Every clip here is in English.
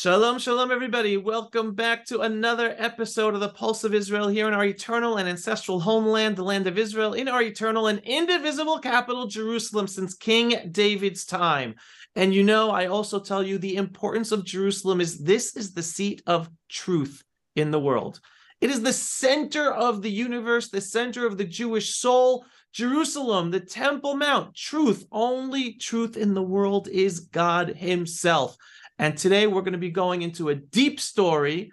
Shalom, shalom, everybody. Welcome back to another episode of the Pulse of Israel here in our eternal and ancestral homeland, the land of Israel, in our eternal and indivisible capital, Jerusalem, since King David's time. And you know, I also tell you the importance of Jerusalem is this is the seat of truth in the world. It is the center of the universe, the center of the Jewish soul. Jerusalem, the Temple Mount, truth, only truth in the world is God Himself. And today we're going to be going into a deep story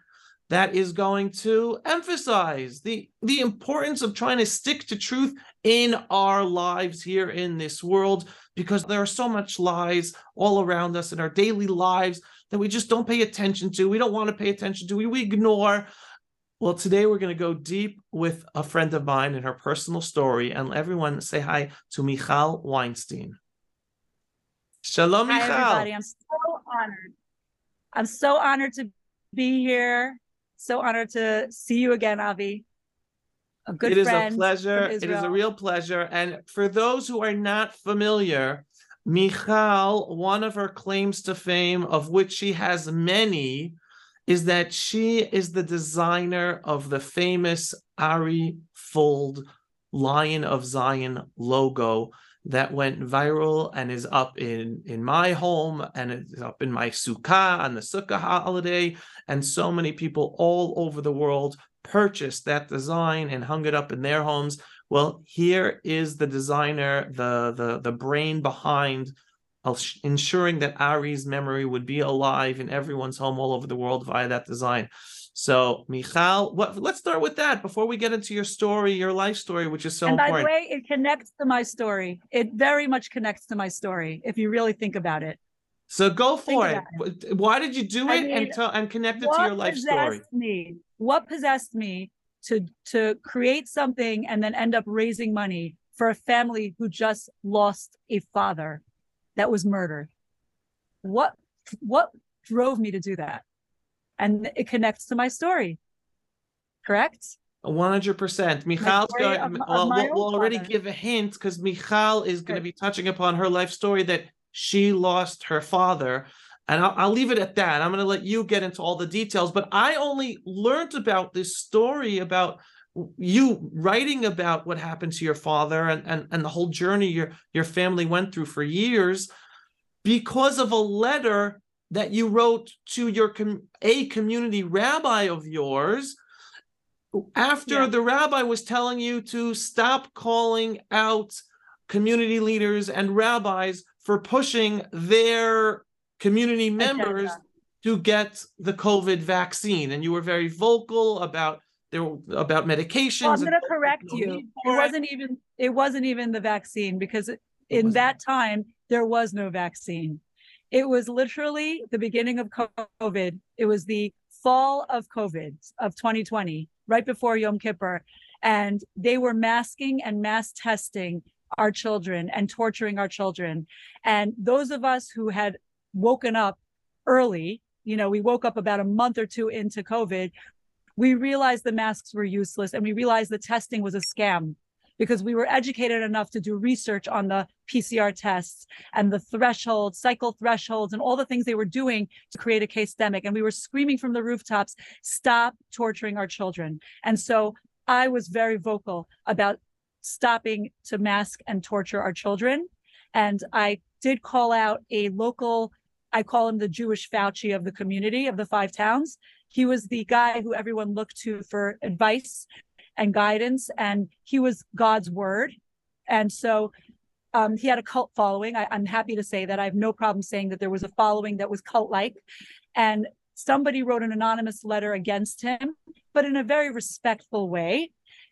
that is going to emphasize the, the importance of trying to stick to truth in our lives here in this world, because there are so much lies all around us in our daily lives that we just don't pay attention to. We don't want to pay attention to. We, we ignore. Well, today we're going to go deep with a friend of mine and her personal story. And everyone say hi to Michal Weinstein. Shalom, Michal. Hi, everybody. I'm so honored. I'm so honored to be here. So honored to see you again, Avi. A good It is a pleasure. It is a real pleasure. And for those who are not familiar, Michal, one of her claims to fame, of which she has many, is that she is the designer of the famous Ari Fuld Lion of Zion logo that went viral and is up in in my home and it's up in my sukkah on the sukkah holiday. And so many people all over the world purchased that design and hung it up in their homes. Well here is the designer the the the brain behind ensuring that ari's memory would be alive in everyone's home all over the world via that design so michal what let's start with that before we get into your story your life story which is so and by important the way, it connects to my story. It very much connects to my story if you really think about it. So go for it. W- Why did you do I it and mean, tell and connect it to your life story? me? What possessed me to to create something and then end up raising money for a family who just lost a father that was murdered? What what drove me to do that? And it connects to my story. Correct? One hundred percent. Michal's going. of m- of we'll, we'll already give a hint because Michal is going to be touching upon her life story that she lost her father, and I'll, I'll leave it at that. I'm going to let you get into all the details. But I only learned about this story about you writing about what happened to your father and and, and the whole journey your your family went through for years because of a letter that you wrote to your com- a community rabbi of yours after Yeah. the rabbi was telling you to stop calling out community leaders and rabbis for pushing their community members to get the covid vaccine and you were very vocal about there about medications Well, I'm going to correct you. It wasn't even it wasn't even the vaccine because in that time there was no vaccine. It was literally the beginning of COVID. It was the fall of COVID of 2020, right before Yom Kippur, and they were masking and mass testing our children and torturing our children. And those of us who had woken up early, you know, we woke up about a month or two into COVID, we realized the masks were useless and we realized the testing was a scam because we were educated enough to do research on the PCR tests and the thresholds, cycle thresholds, and all the things they were doing to create a case demic. And we were screaming from the rooftops, stop torturing our children. And so I was very vocal about stopping to mask and torture our children. And I did call out a local, I call him the Jewish Fauci of the community of the five towns. He was the guy who everyone looked to for advice and guidance, and he was God's word. And so um, he had a cult following. I, I'm happy to say that. I have no problem saying that there was a following that was cult like. And somebody wrote an anonymous letter against him, but in a very respectful way.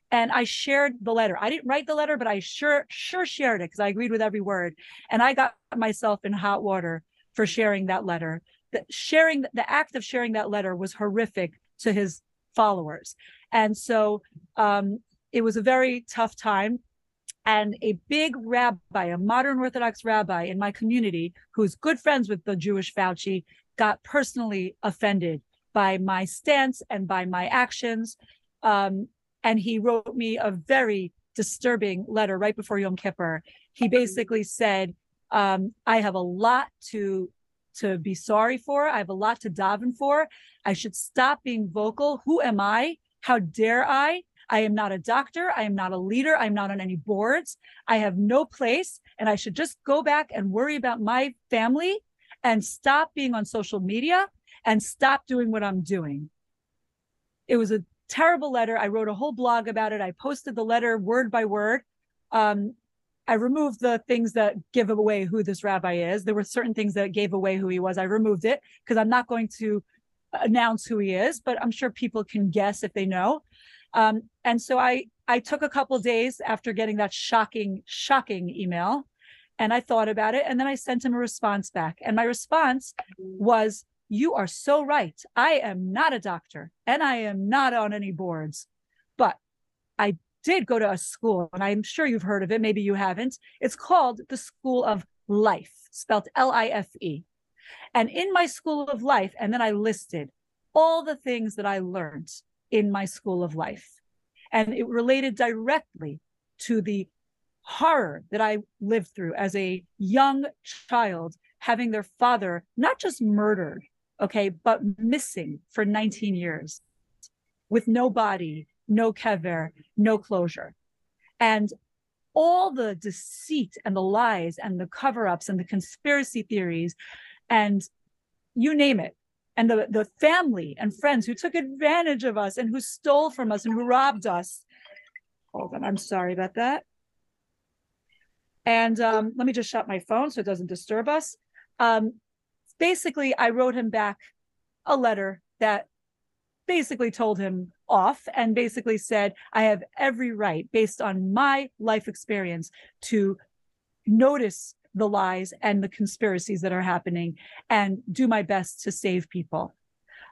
And I shared the letter. I didn't write the letter, but I sure, sure shared it because I agreed with every word. And I got myself in hot water for sharing that letter. The sharing the act of sharing that letter was horrific to his followers. And so um, it was a very tough time. And a big rabbi, a modern Orthodox rabbi in my community, who's good friends with the Jewish Fauci, got personally offended by my stance and by my actions. Um, and he wrote me a very disturbing letter right before Yom Kippur. He basically said, um, I have a lot to to be sorry for. I have a lot to daven for. I should stop being vocal. Who am I? How dare I? I am not a doctor. I am not a leader. I'm not on any boards. I have no place. And I should just go back and worry about my family and stop being on social media and stop doing what I'm doing. It was a terrible letter. I wrote a whole blog about it. I posted the letter word by word. Um, I removed the things that give away who this rabbi is. There were certain things that gave away who he was. I removed it because I'm not going to announce who he is, but I'm sure people can guess if they know. Um, and so I I took a couple days after getting that shocking shocking email, and I thought about it, and then I sent him a response back. And my response was, "You are so right. I am not a doctor, and I am not on any boards, but I did go to a school, and I'm sure you've heard of it. Maybe you haven't. It's called the School of Life, spelled L I F E. And in my School of Life, and then I listed all the things that I learned in my School of Life. And it related directly to the horror that I lived through as a young child, having their father not just murdered, okay, but missing for 19 years with no body, no kever, no closure. And all the deceit and the lies and the cover ups and the conspiracy theories and you name it. And the, the family and friends who took advantage of us and who stole from us and who robbed us. Hold on, I'm sorry about that. And um, let me just shut my phone so it doesn't disturb us. Um, basically, I wrote him back a letter that basically told him off and basically said, I have every right, based on my life experience, to notice the lies and the conspiracies that are happening and do my best to save people.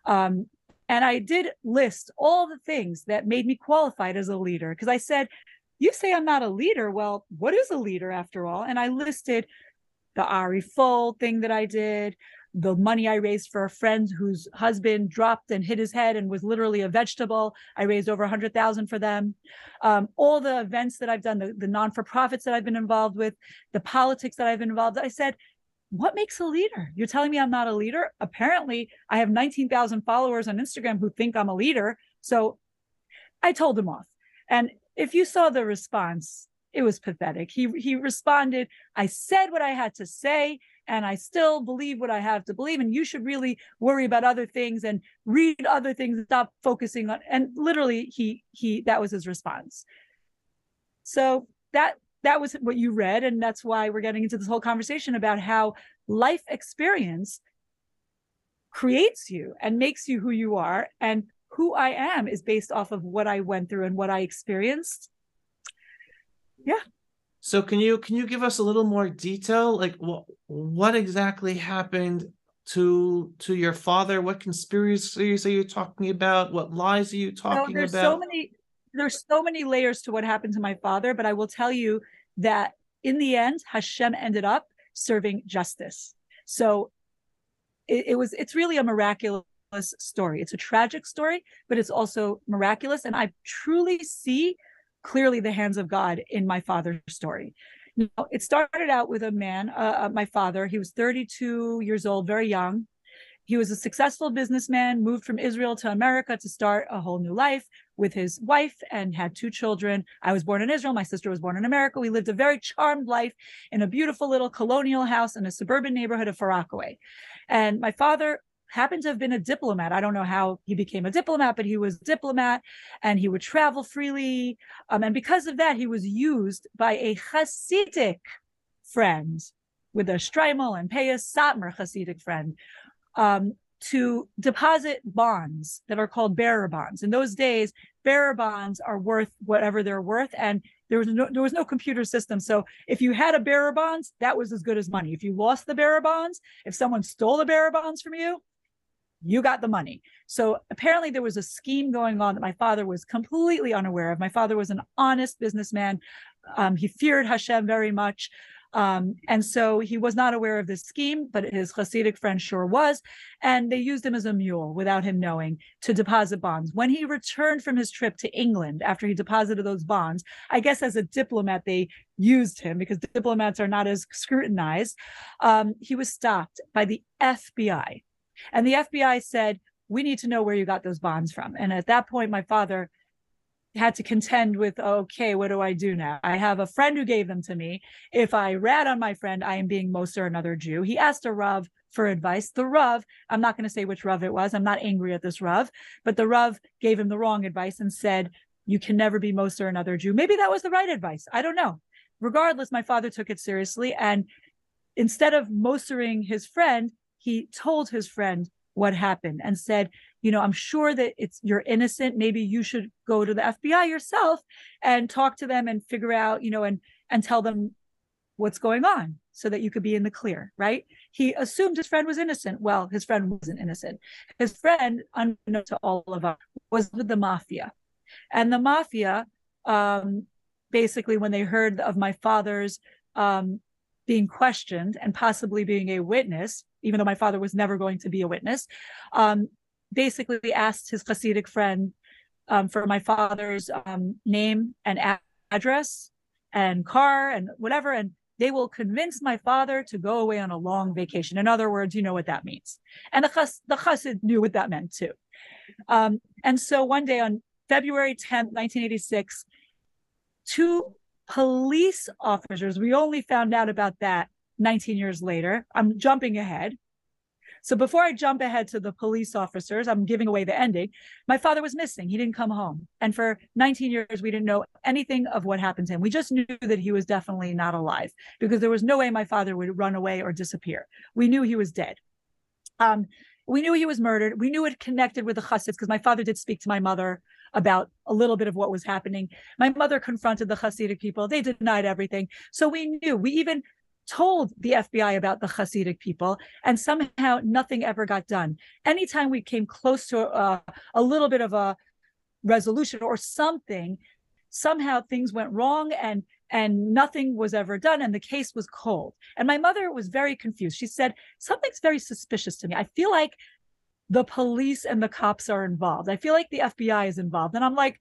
Um, and I did list all the things that made me qualified as a leader because I said, You say I'm not a leader. Well, what is a leader after all? And I listed the Ari Fuld thing that I did, the money I raised for a friend whose husband dropped and hit his head and was literally a vegetable. I raised over a hundred thousand for them. Um, all the events that I've done, the, the non-for-profits that I've been involved with, the politics that I've been involved. I said, what makes a leader? You're telling me I'm not a leader? Apparently, I have 19,000 followers on Instagram who think I'm a leader. So I told him off. And if you saw the response, it was pathetic. He he responded, I said what I had to say and I still believe what I have to believe. And you should really worry about other things and read other things stop focusing on. And literally, he he that was his response. So that that was what you read, and that's why we're getting into this whole conversation about how life experience creates you and makes you who you are, and who I am is based off of what I went through and what I experienced. Yeah. So can you can you give us a little more detail? Like what what exactly happened to to your father? What conspiracies are you talking about? What lies are you talking there's about? So many there's so many layers to what happened to my father, but I will tell you that in the end, Hashem ended up serving justice. So it, it was it's really a miraculous story. It's a tragic story, but it's also miraculous. And I truly see clearly the hands of God in my father's story. Now, it started out with a man, uh, uh, my father. He was 32 years old, very young. He was a successful businessman, moved from Israel to America to start a whole new life with his wife and had two children. I was born in Israel. My sister was born in America. We lived a very charmed life in a beautiful little colonial house in a suburban neighborhood of Far Rockaway. And my father happened to have been a diplomat. I don't know how he became a diplomat, but he was a diplomat and he would travel freely. Um, and because of that, he was used by a Hasidic friend with a Streimel and Peyas Satmar Hasidic friend um, to deposit bonds that are called bearer bonds. In those days, bearer bonds are worth whatever they're worth. And there was no there was no computer system. So if you had a bearer bonds, that was as good as money. If you lost the bearer bonds, if someone stole the bearer bonds from you, you got the money. So apparently there was a scheme going on that my father was completely unaware of. My father was an honest businessman. Um, he feared Hashem very much. Um, and so he was not aware of this scheme, but his Hasidic friend sure was. And they used him as a mule without him knowing to deposit bonds. When he returned from his trip to England after he deposited those bonds, I guess as a diplomat, they used him because diplomats are not as scrutinized. Um, he was stopped by the FBI. And the FBI said, We need to know where you got those bonds from. And at that point, my father had to contend with okay what do i do now? I have a friend who gave them to me. If i rat on my friend i am being moser another jew. He asked a rav for advice. The rav i'm not going to say which rav it was i'm not angry at this rav but the rav gave him the wrong advice and said you can never be moser another jew. Maybe that was the right advice. I don't know. Regardless my father took it seriously and instead of mosering his friend he told his friend what happened and said you know i'm sure that it's you're innocent. Maybe you should go to the fbi yourself and talk to them and figure out you know and and tell them what's going on so that you could be in the clear right? He assumed his friend was innocent. Well his friend wasn't innocent. His friend unknown to all of us was with the mafia. And the mafia um basically when they heard of my father's um being questioned and possibly being a witness even though my father was never going to be a witness um, basically asked his Hasidic friend um, for my father's um, name and address and car and whatever, and they will convince my father to go away on a long vacation. In other words, you know what that means. And the, chas- the chassid knew what that meant too. Um, and so one day on February 10th, 1986, two police officers, we only found out about that 19 years later. I'm jumping ahead. So before I jump ahead to the police officers, I'm giving away the ending. My father was missing. He didn't come home. And for 19 years, we didn't know anything of what happened to him. We just knew that he was definitely not alive because there was no way my father would run away or disappear. We knew he was dead. Um, we knew he was murdered. We knew it connected with the chassids because my father did speak to my mother about a little bit of what was happening. My mother confronted the Hasidic people. They denied everything. So we knew. We even told the FBI about the Hasidic people, and somehow nothing ever got done. Anytime we came close to a, a little bit of a resolution or something, somehow things went wrong and and nothing was ever done and the case was cold. And my mother was very confused. She said something's very suspicious to me. I feel like the police and the cops are involved. I feel like the fbi is involved. And i'm like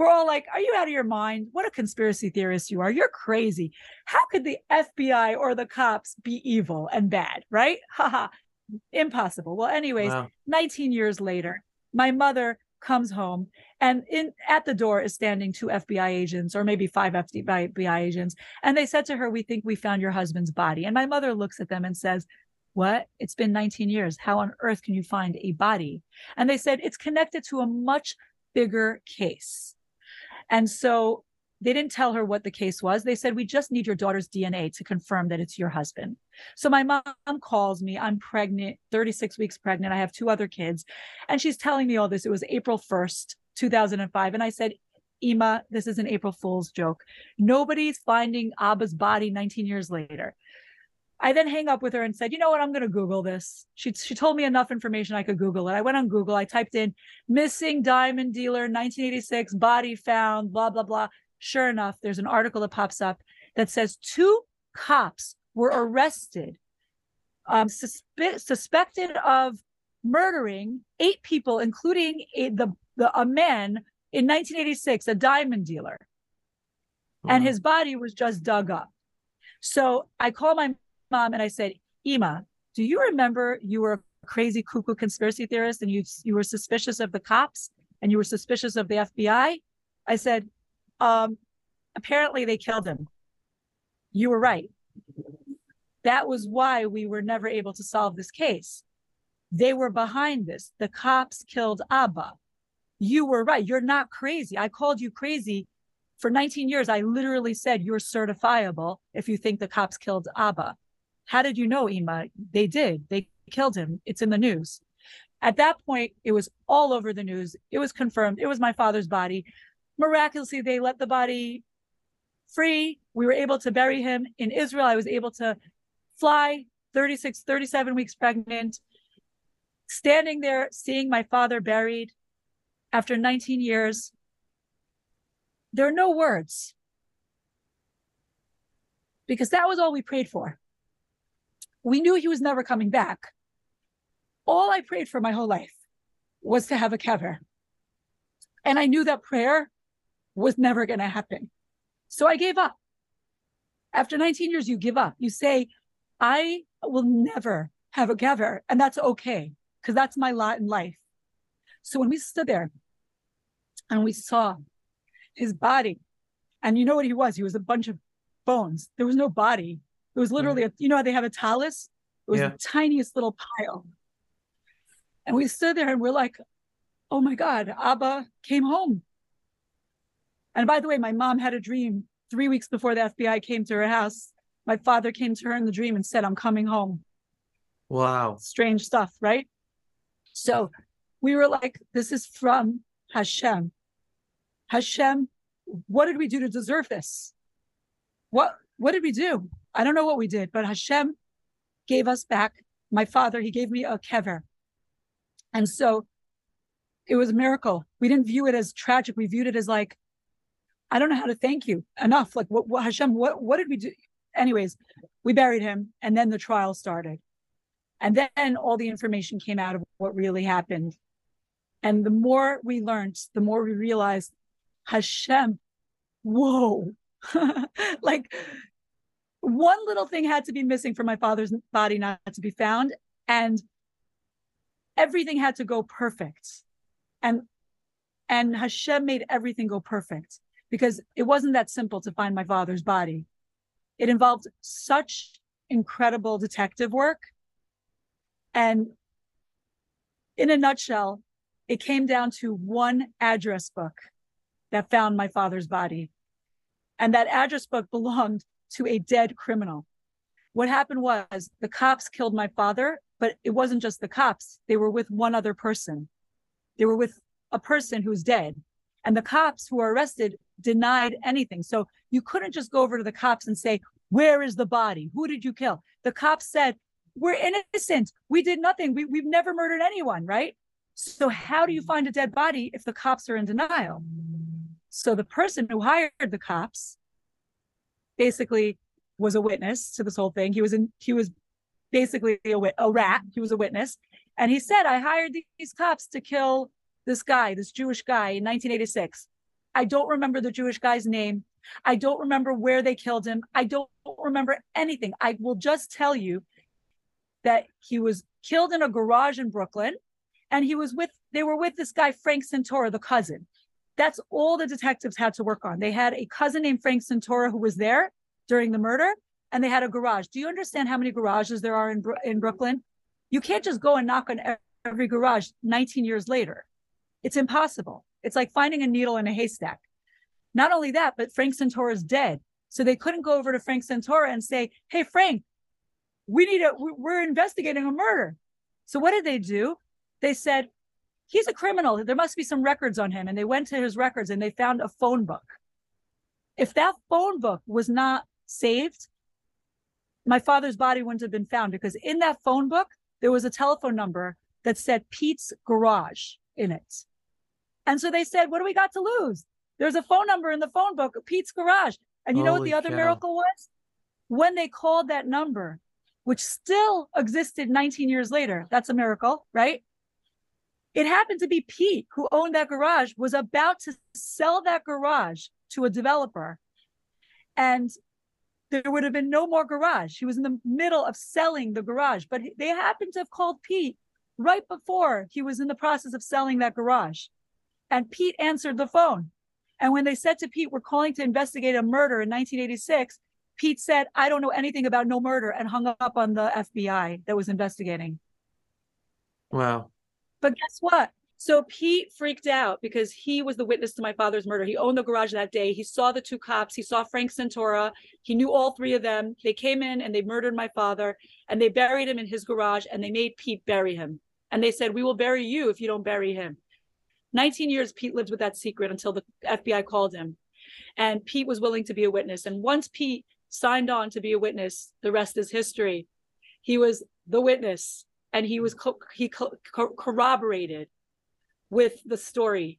we're all like, Are you out of your mind? What a conspiracy theorist you are. You're crazy. How could the FBI or the cops be evil and bad? Right? Haha. Impossible. Well, anyways, wow. 19 years later, my mother comes home and in at the door is standing two FBI agents or maybe five FBI agents and they said to her we think we found your husband's body and my mother looks at them and says what it's been 19 years how on earth can you find a body and they said it's connected to a much bigger case and so they didn't tell her what the case was. They said, We just need your daughter's DNA to confirm that it's your husband. So my mom calls me. I'm pregnant, 36 weeks pregnant. I have two other kids. And she's telling me all this. It was April 1st, 2005. And I said, Ima, this is an April Fool's joke. Nobody's finding Abba's body 19 years later. I then hang up with her and said, you know what, I'm going to Google this. She, she told me enough information I could Google it. I went on Google. I typed in missing diamond dealer 1986 body found, blah, blah, blah. Sure enough, there's an article that pops up that says two cops were arrested, um, suspe- suspected of murdering eight people, including a, the, the, a man in 1986, a diamond dealer. And his body was just dug up. So I call my mom and I said, Ima, do you remember you were a crazy cuckoo conspiracy theorist and you you were suspicious of the cops and you were suspicious of the FBI? I said, um, apparently they killed him. You were right. That was why we were never able to solve this case. They were behind this. The cops killed Abba. You were right. You're not crazy. I called you crazy for 19 years. I literally said you're certifiable if you think the cops killed Abba. How did you know, Ima? They did. They killed him. It's in the news. At that point, it was all over the news. It was confirmed. It was my father's body. Miraculously, they let the body free. We were able to bury him in Israel. I was able to fly 36, 37 weeks pregnant, standing there, seeing my father buried after 19 years. There are no words because that was all we prayed for. We knew he was never coming back. All I prayed for my whole life was to have a kever. And I knew that prayer was never going to happen. So I gave up. After 19 years, you give up. You say, I will never have a kever. And that's okay, because that's my lot in life. So when we stood there and we saw his body, and you know what he was? He was a bunch of bones. There was no body. It was literally, a, you know, they have a talus. It was yeah. the tiniest little pile. And we stood there and we're like, oh my God, Abba came home. And by the way, my mom had a dream three weeks before the FBI came to her house. My father came to her in the dream and said, I'm coming home. Wow. Strange stuff, right? So we were like, this is from Hashem. Hashem, what did we do to deserve this? What what did we do? I don't know what we did, but Hashem gave us back my father. He gave me a kever. And so it was a miracle. We didn't view it as tragic. We viewed it as like, I don't know how to thank you enough. Like what, what Hashem, what, what did we do? Anyways, we buried him and then the trial started. And then all the information came out of what really happened. And the more we learned, the more we realized Hashem, whoa, like one little thing had to be missing for my father's body not to be found. And everything had to go perfect. And and Hashem made everything go perfect because it wasn't that simple to find my father's body. It involved such incredible detective work. And in a nutshell, it came down to one address book that found my father's body. And that address book belonged to a dead criminal. What happened was the cops killed my father, but it wasn't just the cops. They were with one other person. They were with a person who's dead. And the cops who were arrested denied anything. So you couldn't just go over to the cops and say, Where is the body? Who did you kill? The cops said, We're innocent. We did nothing. We, we've never murdered anyone, right? So how do you find a dead body if the cops are in denial? So the person who hired the cops basically was a witness to this whole thing. He was in, he was basically a, a rat. He was a witness. And he said, I hired these cops to kill this guy, this Jewish guy in 1986. I don't remember the Jewish guy's name. I don't remember where they killed him. I don't remember anything. I will just tell you that he was killed in a garage in Brooklyn and he was with, they were with this guy, Frank Santora, the cousin. That's all the detectives had to work on. They had a cousin named Frank Santora who was there during the murder, and they had a garage. Do you understand how many garages there are in, in Brooklyn? You can't just go and knock on every garage 19 years later. It's impossible. It's like finding a needle in a haystack. Not only that, but Frank Santora is dead. So they couldn't go over to Frank Santora and say, Hey, Frank, we need a, we're investigating a murder. So what did they do? They said, he's a criminal. There must be some records on him. And they went to his records and they found a phone book. If that phone book was not saved, my father's body wouldn't have been found because in that phone book, there was a telephone number that said Pete's Garage in it. And so they said, What do we got to lose? There's a phone number in the phone book, Pete's Garage. And you Holy know what the other cow. miracle was? When they called that number, which still existed 19 years later, that's a miracle, right? It happened to be Pete, who owned that garage, was about to sell that garage to a developer. And there would have been no more garage. He was in the middle of selling the garage, but they happened to have called Pete right before he was in the process of selling that garage. And Pete answered the phone. And when they said to Pete, We're calling to investigate a murder in 1986, Pete said, I don't know anything about no murder and hung up on the FBI that was investigating. Wow. But guess what? So Pete freaked out because he was the witness to my father's murder. He owned the garage that day. He saw the two cops. He saw Frank Santora. He knew all three of them. They came in and they murdered my father and they buried him in his garage and they made Pete bury him. And they said, We will bury you if you don't bury him. 19 years Pete lived with that secret until the FBI called him. And Pete was willing to be a witness. And once Pete signed on to be a witness, the rest is history. He was the witness and he was co- he co- corroborated with the story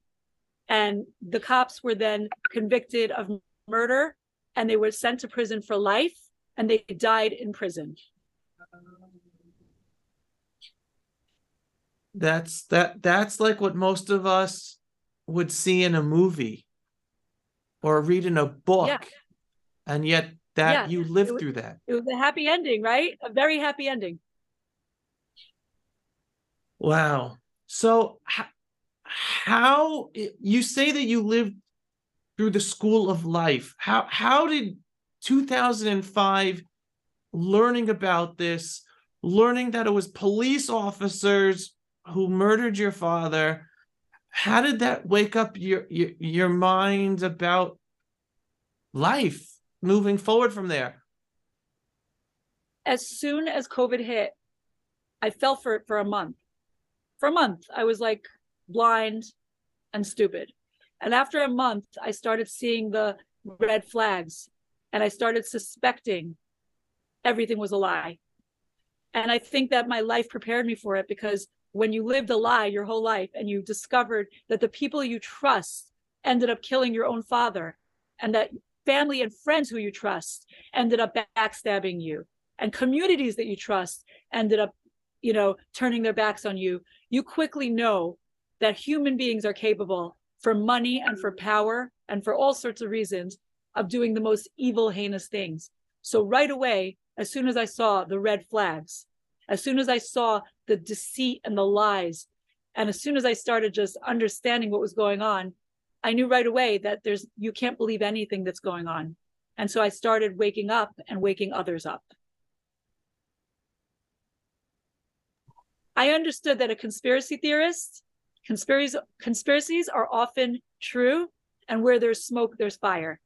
and the cops were then convicted of murder and they were sent to prison for life and they died in prison. That's that that's like what most of us would see in a movie or read in a book. Yeah. And yet that Yeah, you lived was- through that. It was a happy ending, right? A very happy ending. Wow. So how, how you say that you lived through the school of life. How how did 2005 learning about this, learning that it was police officers who murdered your father, how did that wake up your your, your mind about life moving forward from there? As soon as COVID hit, I fell for it for a month. For a month, I was like blind and stupid. And after a month, I started seeing the red flags and I started suspecting everything was a lie. And I think that my life prepared me for it because when you lived a lie your whole life and you discovered that the people you trust ended up killing your own father and that family and friends who you trust ended up backstabbing you and communities that you trust ended up you know turning their backs on you you quickly know that human beings are capable for money and for power and for all sorts of reasons of doing the most evil heinous things. So right away as soon as i saw the red flags as soon as i saw the deceit and the lies and as soon as i started just understanding what was going on i knew right away that there's you can't believe anything that's going on. And so i started waking up and waking others up i understood that a conspiracy theorist conspiracies conspiracies are often true and where there's smoke there's fire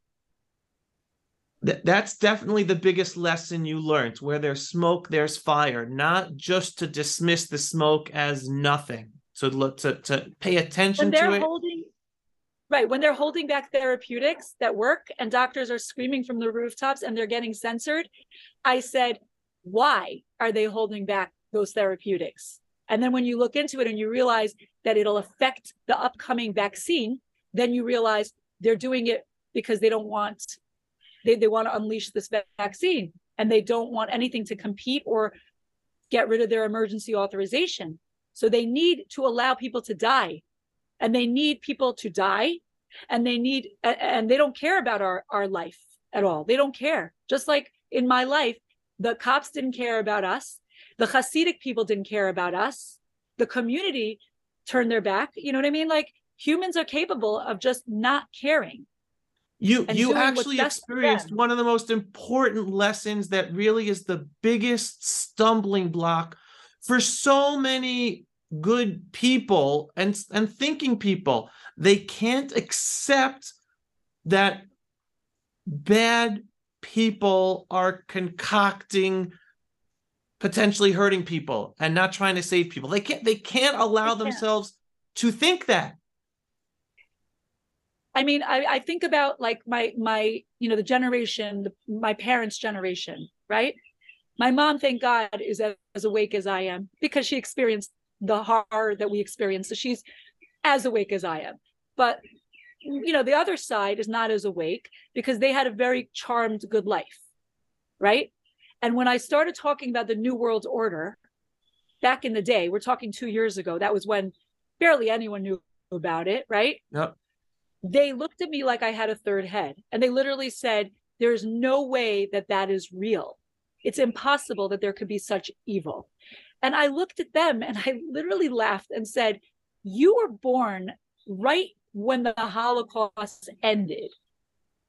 Th- that's definitely the biggest lesson you learned. Where there's smoke, there's fire. Not just to dismiss the smoke as nothing. So look to to pay attention when to it. holding right when they're holding back therapeutics that work and doctors are screaming from the rooftops and they're getting censored i said why are they holding back those therapeutics. And then when you look into it and you realize that it'll affect the upcoming vaccine then you realize they're doing it because they don't want they, they want to unleash this vaccine. And they don't want anything to compete or get rid of their emergency authorization. So they need to allow people to die. And they need people to die. And they need and they don't care about our our life at all. They don't care. Just like in my life the cops didn't care about us the hasidic people didn't care about us. The community turned their back. You know what i mean? Like humans are capable of just not caring You you actually experienced one of the most important lessons that really is the biggest stumbling block for so many good people and and thinking people. They can't accept that bad people are concocting potentially hurting people and not trying to save people. They can't they can't allow They can't. themselves to think that. I mean, I, I think about like my my you know the generation, the, my parents' generation, right? My mom, thank God, is as, as awake as I am because she experienced the horror that we experienced. So she's as awake as I am. But you know, the other side is not as awake because they had a very charmed, good life, right? And when I started talking about the New World Order back in the day, we're talking two years ago. That was when barely anyone knew about it, right? Yep. they looked at me like I had a third head. And they literally said, There's no way that that is real. It's impossible that there could be such evil. And I looked at them and I literally laughed and said, You were born right when the Holocaust ended.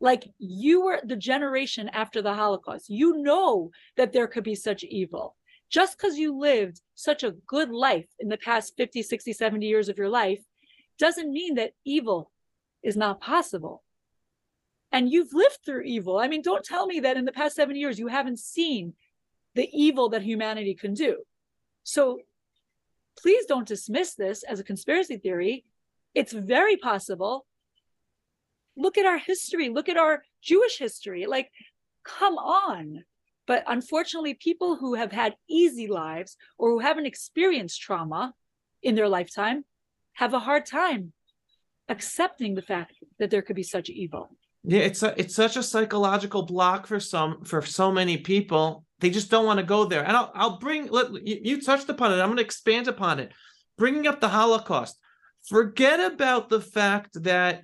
Like you were the generation after the Holocaust. You know that there could be such evil. Just because you lived such a good life in the past 50, 60, 70 years of your life doesn't mean that evil is not possible. And you've lived through evil. I mean, don't tell me that in the past seven years you haven't seen the evil that humanity can do. So please don't dismiss this as a conspiracy theory. It's very possible. Look at our history, look at our Jewish history. Like, come on. But unfortunately, people who have had easy lives or who haven't experienced trauma in their lifetime have a hard time accepting the fact that there could be such evil. Yeah, it's a, it's such a psychological block for some for so many people. They just don't want to go there. And I'll I'll bring let you, you touched upon it. I'm going to expand upon it. Bringing up the Holocaust. Forget about the fact that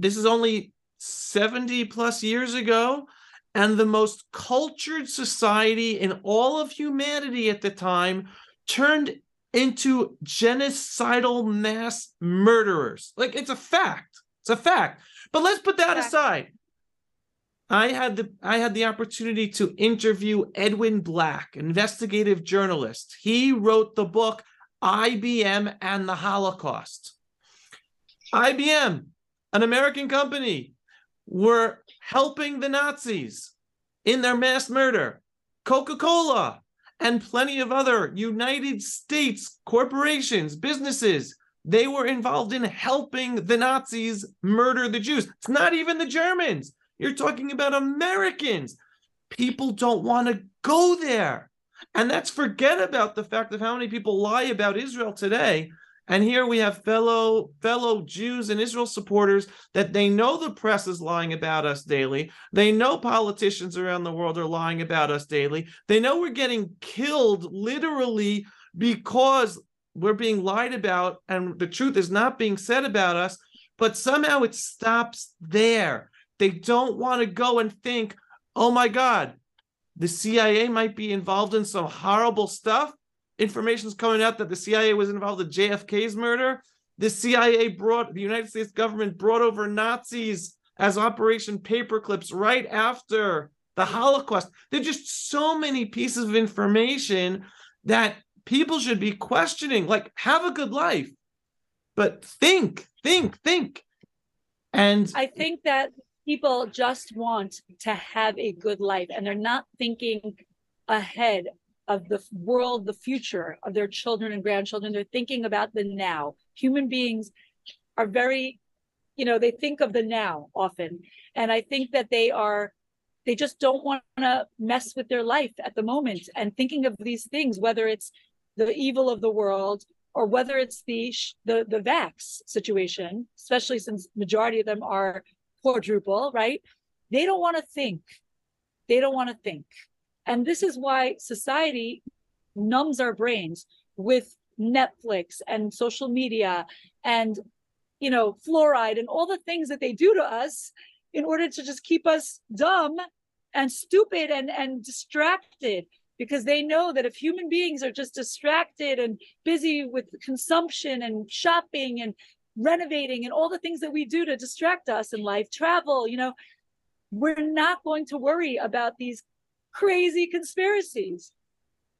this is only 70 plus years ago and the most cultured society in all of humanity at the time turned into genocidal mass murderers. Like it's a fact. It's a fact. But let's put that fact. aside. I had the I had the opportunity to interview Edwin Black, investigative journalist. He wrote the book IBM and the Holocaust. IBM, an American company, were helping the Nazis in their mass murder. Coca-Cola and plenty of other United States corporations, businesses they were involved in helping the Nazis murder the Jews. It's not even the Germans. You're talking about Americans. People don't want to go there. And that's forget about the fact of how many people lie about Israel today. And here we have fellow fellow Jews and Israel supporters that they know the press is lying about us daily. They know politicians around the world are lying about us daily. They know we're getting killed literally because we're being lied about and the truth is not being said about us, but somehow it stops there. They don't want to go and think, oh my God, the CIA might be involved in some horrible stuff. Information's coming out that the CIA was involved in JFK's murder. The CIA brought, the United States government brought over Nazis as Operation Paperclips right after the Holocaust. There are just so many pieces of information that people should be questioning like have a good life but think think think and i think that people just want to have a good life and they're not thinking ahead of the world the future of their children and grandchildren they're thinking about the now human beings are very you know they think of the now often and i think that they are they just don't want to mess with their life at the moment and thinking of these things whether it's the evil of the world or whether it's the the the vax situation, especially since majority of them are quadruple, right? They don't want to think. They don't want to think. And this is why society numbs our brains with Netflix and social media and you know fluoride and all the things that they do to us in order to just keep us dumb and stupid and and distracted because they know that if human beings are just distracted and busy with consumption and shopping and renovating and all the things that we do to distract us in life, travel, you know, we're not going to worry about these crazy conspiracies.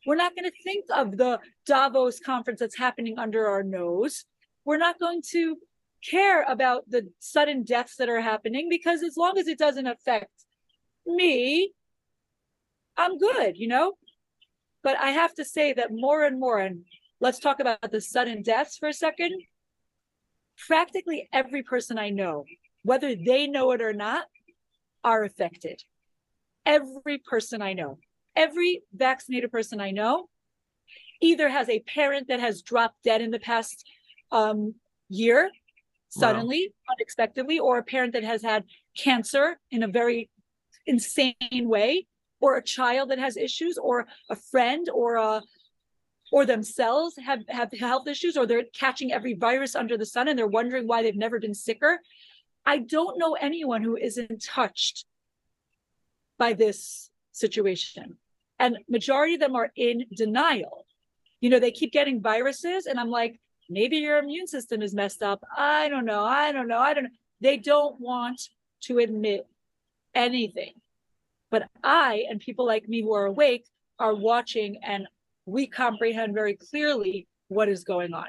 We're not going to think of the Davos conference that's happening under our nose. We're not going to care about the sudden deaths that are happening because as long as it doesn't affect me, I'm good, you know? But I have to say that more and more, and let's talk about the sudden deaths for a second. Practically every person I know, whether they know it or not, are affected. Every person I know, every vaccinated person I know, either has a parent that has dropped dead in the past um, year suddenly, wow. unexpectedly, or a parent that has had cancer in a very insane way, or a child that has issues or a friend or a or themselves have have health issues or they're catching every virus under the sun and they're wondering why they've never been sicker i don't know anyone who isn't touched by this situation and majority of them are in denial you know they keep getting viruses and i'm like maybe your immune system is messed up i don't know i don't know i don't know they don't want to admit anything but I and people like me who are awake are watching and we comprehend very clearly what is going on.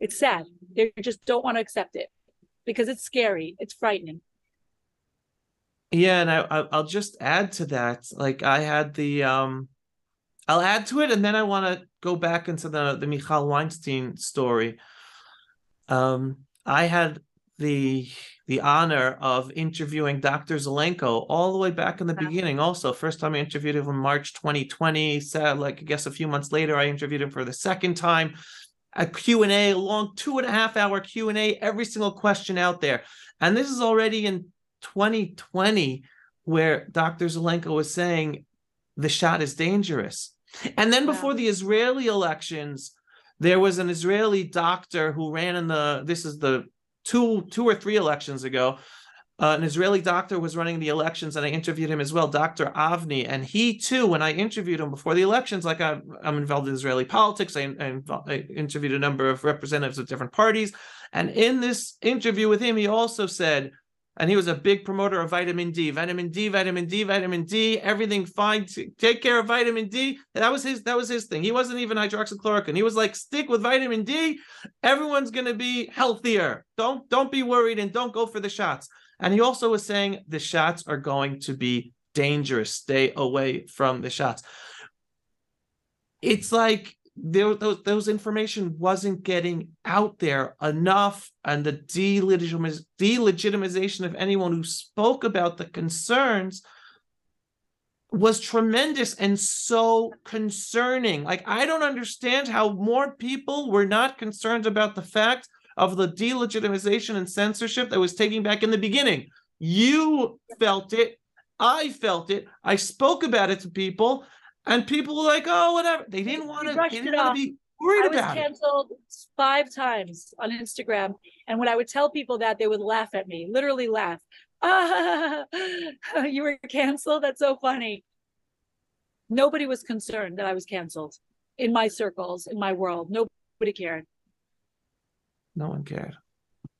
It's sad. They just don't want to accept it because it's scary. It's frightening. Yeah, and I, I'll just add to that. Like I had the um, I'll add to it, and then I want to go back into the the Michal Weinstein story. Um, I had the the honor of interviewing Dr. Zelenko all the way back in the wow. beginning. Also, first time I interviewed him in March 2020. Said like I guess a few months later, I interviewed him for the second time. a Q&A, a long two and a half hour Q&A, every single question out there. And this is already in 2020 where Dr. Zelenko was saying the shot is dangerous. And then before wow. the Israeli elections, there was an Israeli doctor who ran in the this is the two two or three elections ago. Uh, an Israeli doctor was running the elections, and I interviewed him as well, Dr. Avni. And he too, when I interviewed him before the elections, like I, am involved in Israeli politics, I, I, I interviewed a number of representatives of different parties. And in this interview with him, he also said, and he was a big promoter of vitamin D, vitamin D, vitamin D, vitamin D, everything fine. Take care of vitamin D. That was his. That was his thing. He wasn't even hydroxychloroquine. He was like, stick with vitamin D. Everyone's gonna be healthier. Don't don't be worried and don't go for the shots. And he also was saying the shots are going to be dangerous. Stay away from the shots. It's like there those those information wasn't getting out there enough and the delegitimiz- delegitimization of anyone who spoke about the concerns was tremendous and so concerning. Like i don't understand how more people were not concerned about the fact of the delegitimization and censorship that was taking back in the beginning. You felt it. I felt it. I spoke about it to people and people were like, "Oh, whatever." They didn't want to. They didn't want to be worried about. I was canceled five times on Instagram, and when I would tell people that, they would laugh at me, literally laugh. Ah, you were canceled. That's so funny. Nobody was concerned that I was canceled in my circles, in my world. Nobody cared. No one cared.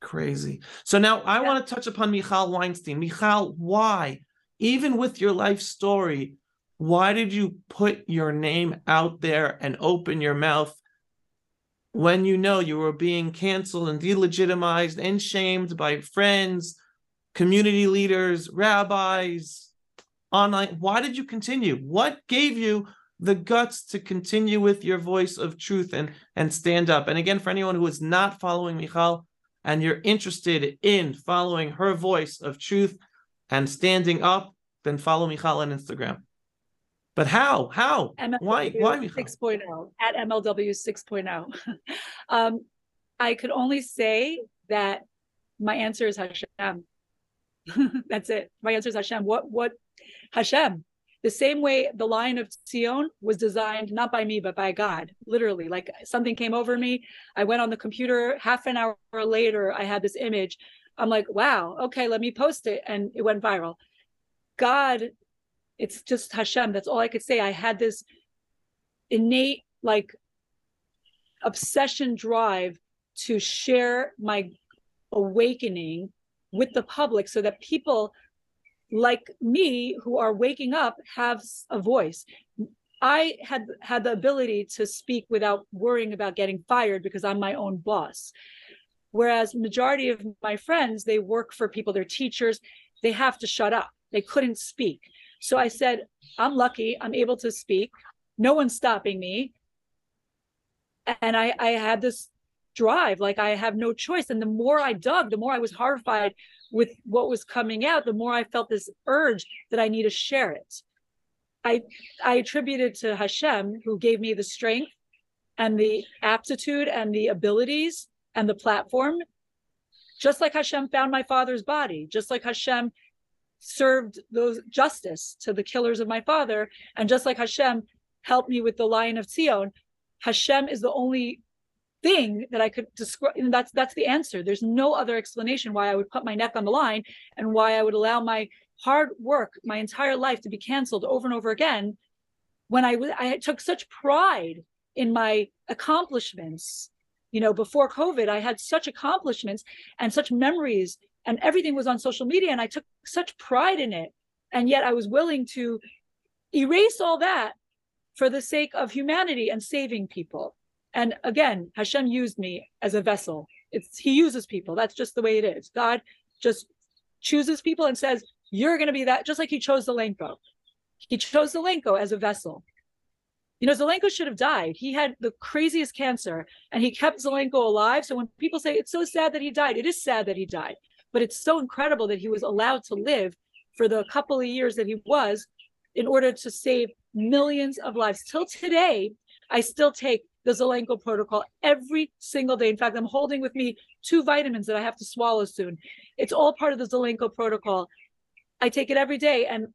Crazy. So now I yeah. want to touch upon Michal Weinstein. Michal, why, even with your life story, why did you put your name out there and open your mouth when you know you were being canceled and delegitimized and shamed by friends, community leaders, rabbis, online? Why did you continue? What gave you the guts to continue with your voice of truth and, and stand up? And again, for anyone who is not following Michal and you're interested in following her voice of truth and standing up, then follow Michal on Instagram. But how? How? MLW why? Why? 6.0 at MLW 6.0. um, I could only say that my answer is Hashem. That's it. My answer is Hashem. What? What? Hashem. The same way the Lion of Zion was designed not by me but by God. Literally, like something came over me. I went on the computer. Half an hour later, I had this image. I'm like, wow. Okay, let me post it, and it went viral. God it's just Hashem. That's all I could say. I had this innate like obsession drive to share my awakening with the public so that people like me who are waking up have a voice. I had had the ability to speak without worrying about getting fired because i'm my own boss. Whereas majority of my friends they work for people they're teachers. They have to shut up. They couldn't speak so I said, I'm lucky, I'm able to speak. No one's stopping me. And I, I had this drive, like I have no choice. And the more I dug, the more I was horrified with what was coming out, the more I felt this urge that I need to share it. I I attributed to Hashem, who gave me the strength and the aptitude and the abilities and the platform, just like Hashem found my father's body, just like Hashem served those justice to the killers of my father. And just like Hashem helped me with the Lion of Zion, Hashem is the only thing that I could describe. And that's that's the answer. There's no other explanation why I would put my neck on the line and why I would allow my hard work, my entire life, to be canceled over and over again. When I I took such pride in my accomplishments. You know, before COVID, I had such accomplishments and such memories and everything was on social media and i took such pride in it. And yet i was willing to erase all that for the sake of humanity and saving people. And again hashem used me as a vessel. It's he uses people. That's just the way it is. God just chooses people and says you're going to be that just like he chose zelenko. He chose zelenko as a vessel. You know, Zelenko should have died. He had the craziest cancer and he kept Zelenko alive. So when people say it's so sad that he died, it is sad that he died but it's so incredible that he was allowed to live for the couple of years that he was in order to save millions of lives. Till today, I still take the Zelenko protocol every single day. In fact, I'm holding with me two vitamins that I have to swallow soon. It's all part of the Zelenko protocol. I take it every day and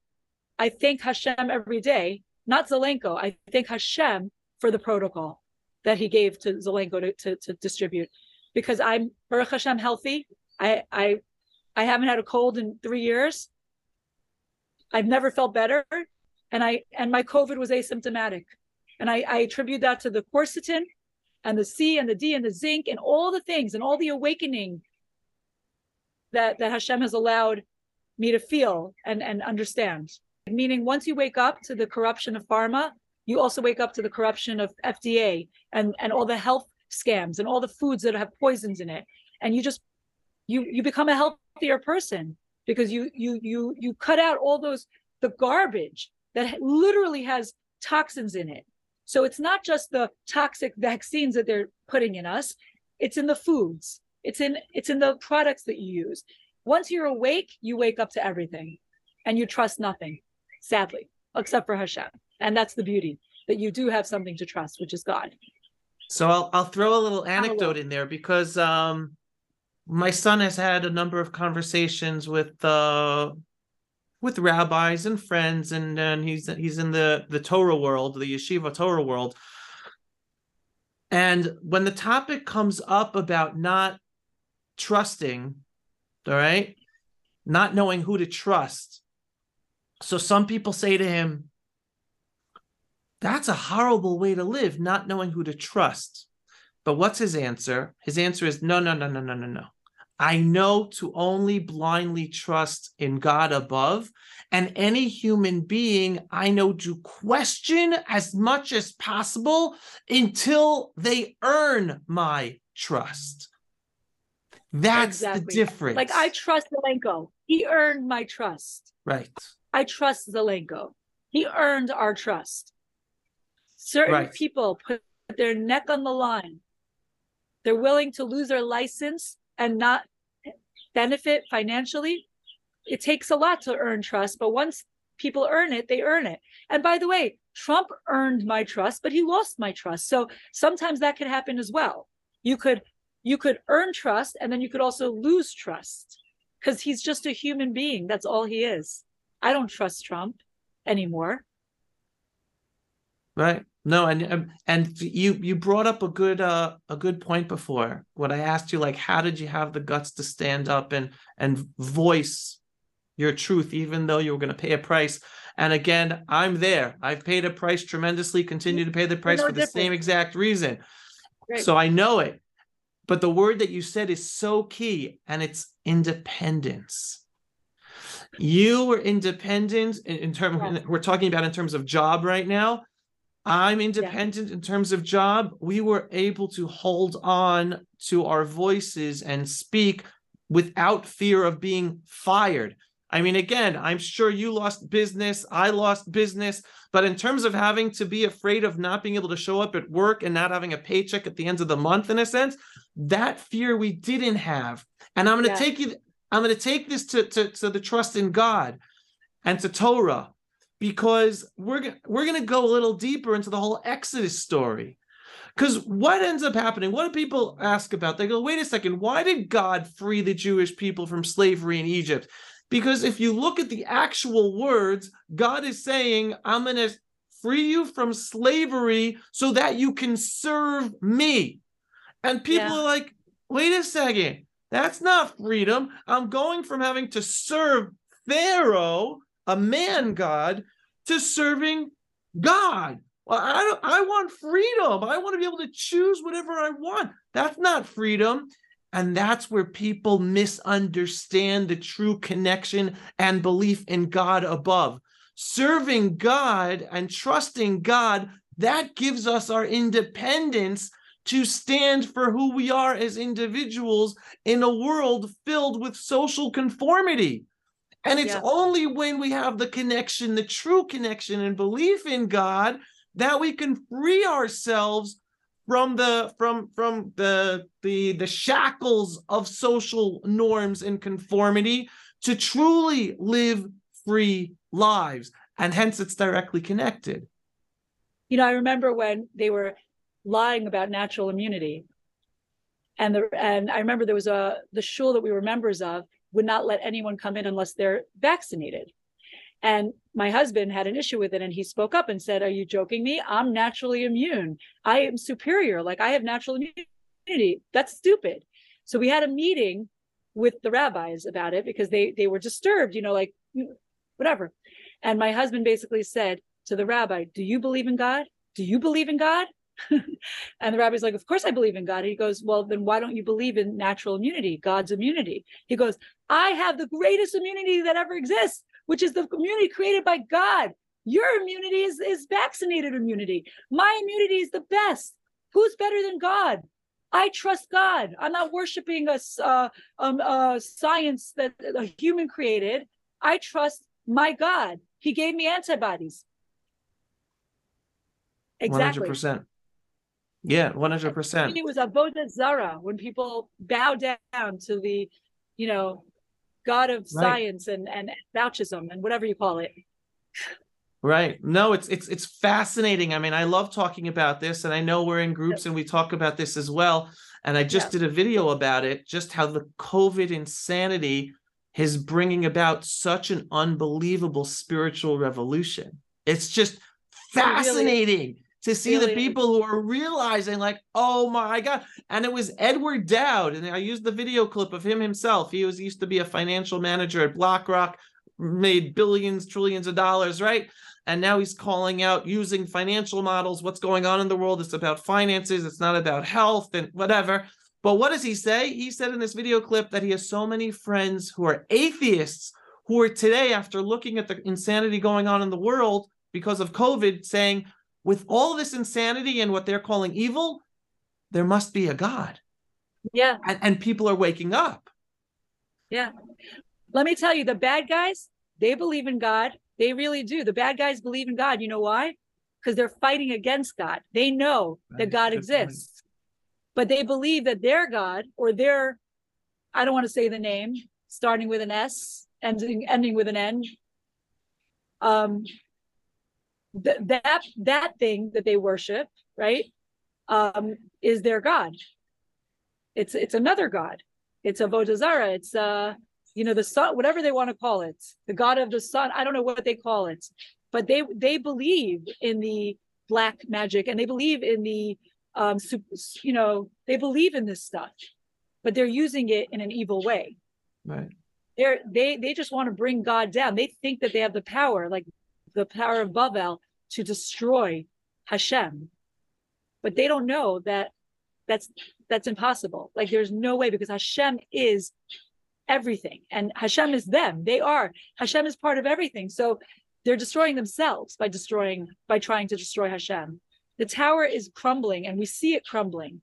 I thank Hashem every day, not Zelenko. I thank Hashem for the protocol that he gave to Zelenko to, to, to distribute because I'm Baruch Hashem healthy. I, I, I haven't had a cold in three years. I've never felt better. And I, and my COVID was asymptomatic. And I, I attribute that to the quercetin and the C and the D and the zinc and all the things and all the awakening that, that Hashem has allowed me to feel and, and understand. Meaning, once you wake up to the corruption of pharma, you also wake up to the corruption of FDA and, and all the health scams and all the foods that have poisons in it. And you just you you become a healthier person because you you you you cut out all those the garbage that literally has toxins in it so it's not just the toxic vaccines that they're putting in us, it's in the foods. It's in it's in the products that you use. Once you're awake, you wake up to everything and you trust nothing, sadly, except for Hashem. And that's the beauty that you do have something to trust, which is God. So I'll I'll throw a little anecdote in there because um my son has had a number of conversations with uh with rabbis and friends, and and he's he's in the the Torah world, the yeshiva Torah world. And when the topic comes up about not trusting, all right, not knowing who to trust, so some people say to him, "That's a horrible way to live, not knowing who to trust." But what's his answer? His answer is no, no, no, no, no, no, no. I know to only blindly trust in God above. And any human being I know to question as much as possible until they earn my trust. That's exactly. the difference. Like I trust Zelenko. He earned my trust. Right. I trust Zelenko. He earned our trust. Certain right. people put their neck on the line. They're willing to lose their license and not benefit financially. It takes a lot to earn trust, but once people earn it, they earn it. And by the way, Trump earned my trust, but he lost my trust. So sometimes that could happen as well. You could you could earn trust and then you could also lose trust because he's just a human being. That's all he is. I don't trust Trump anymore. Right. No, and um, and you you brought up a good uh a good point before when I asked you like how did you have the guts to stand up and and voice your truth even though you were going to pay a price? And again I'm there. I've paid a price tremendously continue to pay the price no for the same exact reason. So I know it. But the word that you said is so key and it's independence. You were independent in, in terms yeah. we're talking about in terms of job right now I'm independent yeah. in terms of job. We were able to hold on to our voices and speak without fear of being fired. I mean, again, I'm sure you lost business. I lost business. But in terms of having to be afraid of not being able to show up at work and not having a paycheck at the end of the month, in a sense, that fear we didn't have. And I'm going to yeah. take you, I'm going to take this to, to, to the trust in God and to Torah because we're we're going to go a little deeper into the whole Exodus story. Because what ends up happening? What do people ask about? They go, wait a second, why did God free the Jewish people from slavery in Egypt? Because if you look at the actual words, God is saying, I'm going to free you from slavery so that you can serve me. And people yeah. are like, wait a second, that's not freedom. I'm going from having to serve Pharaoh a man God to serving God. Well, I don't I want freedom. I want to be able to choose whatever I want. That's not freedom. And that's where people misunderstand the true connection and belief in God above. Serving God and trusting God, that gives us our independence to stand for who we are as individuals in a world filled with social conformity. And it's yeah. only when we have the connection, the true connection and belief in God that we can free ourselves from the from from the the the shackles of social norms and conformity to truly live free lives and hence it's directly connected you know i remember when they were lying about natural immunity. And the and I remember there was a the shul that we were members of would not let anyone come in unless they're vaccinated. And my husband had an issue with it and he spoke up and said, Are you joking me? I'm naturally immune. I am superior. Like I have natural immunity. That's stupid. So we had a meeting with the rabbis about it because they they were disturbed, you know, like whatever. And my husband basically said to the rabbi, Do you believe in God? Do you believe in God? and the rabbi's like, Of course I believe in God. He goes, Well, then why don't you believe in natural immunity, God's immunity? He goes, I have the greatest immunity that ever exists, which is the immunity created by God. Your immunity is, is vaccinated immunity. My immunity is the best. Who's better than God? I trust God. I'm not worshiping a, uh, um, a science that a human created. I trust my God. He gave me antibodies. Exactly. 100%. Yeah, 100%. It was avodah zara when people bow down to the, you know, God of right. science and and Faucism and whatever you call it. Right. No, it's it's it's fascinating. I mean, I love talking about this, and I know we're in groups and we talk about this as well. And I just yeah. did a video about it, just how the COVID insanity is bringing about such an unbelievable spiritual revolution. It's just fascinating. Really, to see really? the people who are realizing like oh my god and it was edward dowd and i used the video clip of him himself. He was he used to be a financial manager at blackrock made billions trillions of dollars right? And now he's calling out using financial models what's going on in the world it's about finances it's not about health and whatever. But what does he say? He said in this video clip that he has so many friends who are atheists who are today after looking at the insanity going on in the world because of covid saying with all this insanity and what they're calling evil, there must be a God. Yeah. And, and people are waking up. Yeah. Let me tell you, the bad guys, they believe in God. They really do. The bad guys believe in God. You know why? Because they're fighting against God. They know that God exists, but they believe that their God or their, I don't want to say the name, starting with an S, ending ending with an N. Um, th- that that thing that they worship, right, um, is their god. It's it's another god. It's avodah zara. It's uh, you know, the sun, whatever they want to call it, the god of the sun. I don't know what they call it, but they they believe in the black magic and they believe in the um, you know, they believe in this stuff, but they're using it in an evil way. Right. They're they they just want to bring God down. They think that they have the power, like the power of Bavel to destroy Hashem. But they don't know that that's that's impossible. Like there's no way because Hashem is everything and Hashem is them. They are. Hashem is part of everything. So they're destroying themselves by destroying by trying to destroy Hashem. The tower is crumbling and we see it crumbling.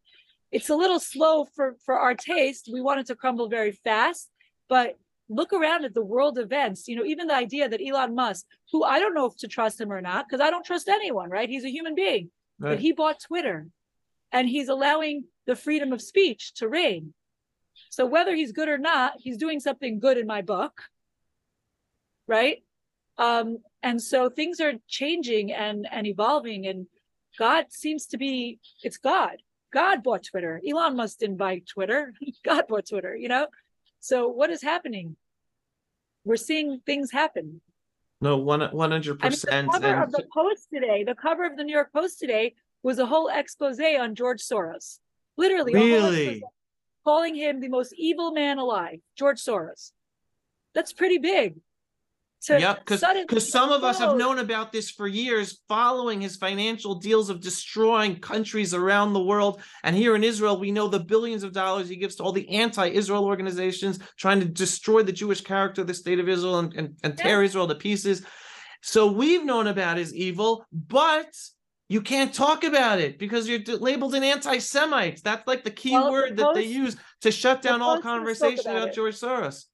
It's a little slow for for our taste. We want it to crumble very fast, but look around at the world events, you know, even the idea that Elon Musk, who I don't know if to trust him or not, because I don't trust anyone, right? He's a human being, right. but he bought Twitter and he's allowing the freedom of speech to reign. So whether he's good or not, he's doing something good in my book, right? Um, and so things are changing and and evolving, and God seems to be it's God. God bought Twitter. Elon Musk didn't buy Twitter. God bought Twitter, you know? So what is happening? We're seeing things happen. No, one one hundred percent. The cover and... of the Post today, the cover of the New York Post today was a whole expose on George Soros. Literally, really calling him the most evil man alive, George Soros. That's pretty big to yep because some of us have known about this for years following his financial deals of destroying countries around the world. And here in israel we know the billions of dollars he gives to all the anti-israel organizations trying to destroy the jewish character of the state of israel and, and, and tear yeah. israel to pieces. So we've known about his evil but you can't talk about it because you're labeled an anti-semite. That's like the key well, word the that they use to shut down all conversation about, about George Soros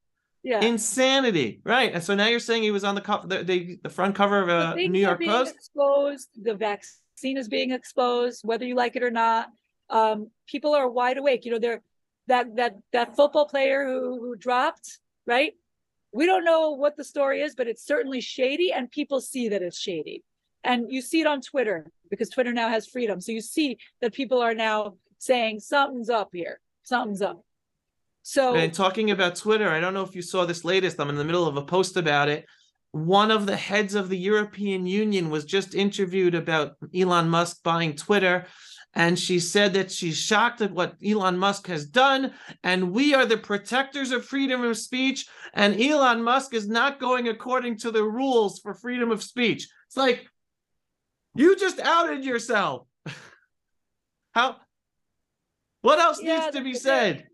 yeah. Insanity. Right. And so now you're saying he was on the cover, the, the, the front cover of a New York being Post. Exposed. The vaccine is being exposed, whether you like it or not. Um, people are wide awake. You know, they're that that that football player who who dropped, right? We don't know what the story is, but it's certainly shady, and people see that it's shady. And you see it on Twitter. because Twitter now has freedom. So you see that people are now saying something's up here, something's up. So and talking about Twitter, I don't know if you saw this latest. I'm in the middle of a post about it. One of the heads of the European Union was just interviewed about Elon Musk buying Twitter and she said that she's shocked at what Elon Musk has done, and we are the protectors of freedom of speech, and Elon Musk is not going according to the rules for freedom of speech. It's like you just outed yourself. How? What else yeah, needs to be said?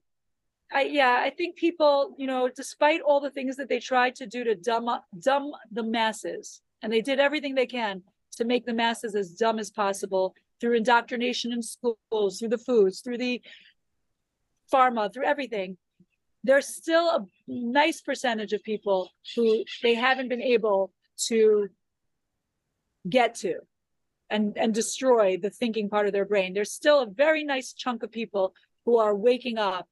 I, yeah, I think people, you know, despite all the things that they tried to do to dumb dumb the masses, and they did everything they can to make the masses as dumb as possible through indoctrination in schools, through the foods, through the pharma, through everything, there's still a nice percentage of people who they haven't been able to get to and and destroy the thinking part of their brain. There's still a very nice chunk of people who are waking up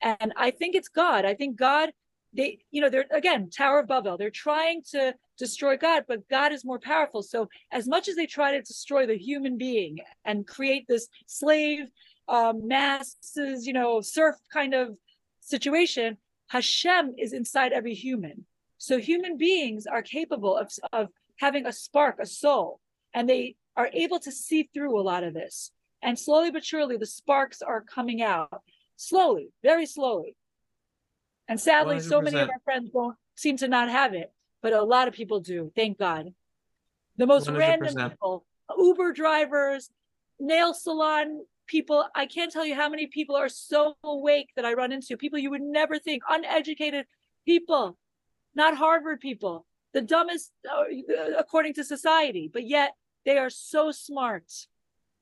and i think it's god. I think god they you know they're again tower of babel. They're trying to destroy god but god is more powerful. So as much as they try to destroy the human being and create this slave um, masses you know serf kind of situation hashem is inside every human. So human beings are capable of, of having a spark a soul and they are able to see through a lot of this. And slowly but surely the sparks are coming out slowly very slowly and sadly, 100%. so many of our friends don't seem to not have it, but a lot of people do. Thank God. The most 100%. random people, Uber drivers, nail salon people. I can't tell you how many people are so awake that I run into. People you would never think, uneducated people, not Harvard people, the dumbest uh, according to society, but yet they are so smart,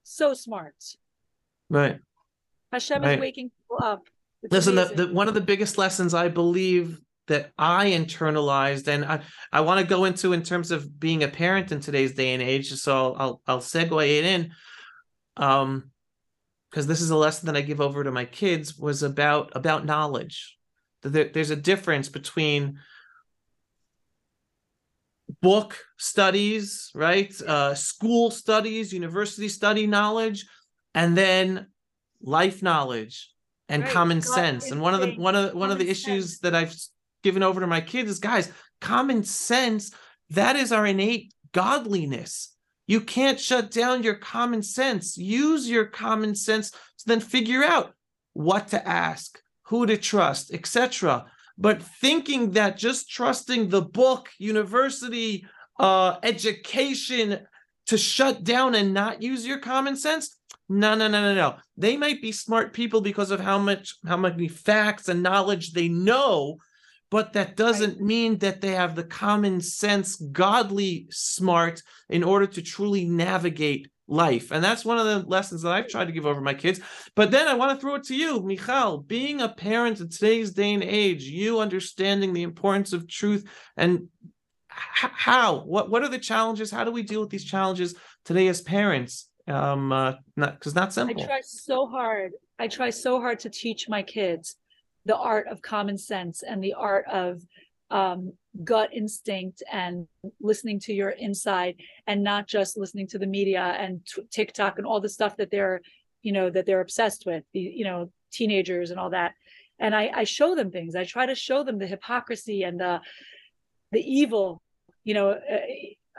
so smart. Right. Hashem right. is waking people up. Listen, the, the, one of the biggest lessons I believe that I internalized, and I, I want to go into in terms of being a parent in today's day and age. So I'll I'll, I'll segue it in, um, because this is a lesson that I give over to my kids was about about knowledge. There, there's a difference between book studies, right? Uh, school studies, university study knowledge, and then life knowledge and right. common God sense. And one of the one of the, one of the issues sense. that I've given over to my kids is guys, common sense, that is our innate godliness. You can't shut down your common sense. Use your common sense to then figure out what to ask, who to trust, etc. But thinking that just trusting the book, university, uh, education to shut down and not use your common sense, no, no, no, no, no. They might be smart people because of how much how many facts and knowledge they know, but that doesn't mean that they have the common sense, godly smart in order to truly navigate life. And that's one of the lessons that I've tried to give over my kids. But then I want to throw it to you, Michal, being a parent in today's day and age, you understanding the importance of truth and how what what are the challenges how do we deal with these challenges today as parents um uh not because not simple. i try so hard i try so hard to teach my kids the art of common sense and the art of um, gut instinct and listening to your inside and not just listening to the media and t- tiktok and all the stuff that they're you know that they're obsessed with the you know teenagers and all that. And i i show them things. I try to show them the hypocrisy and the the evil you know uh,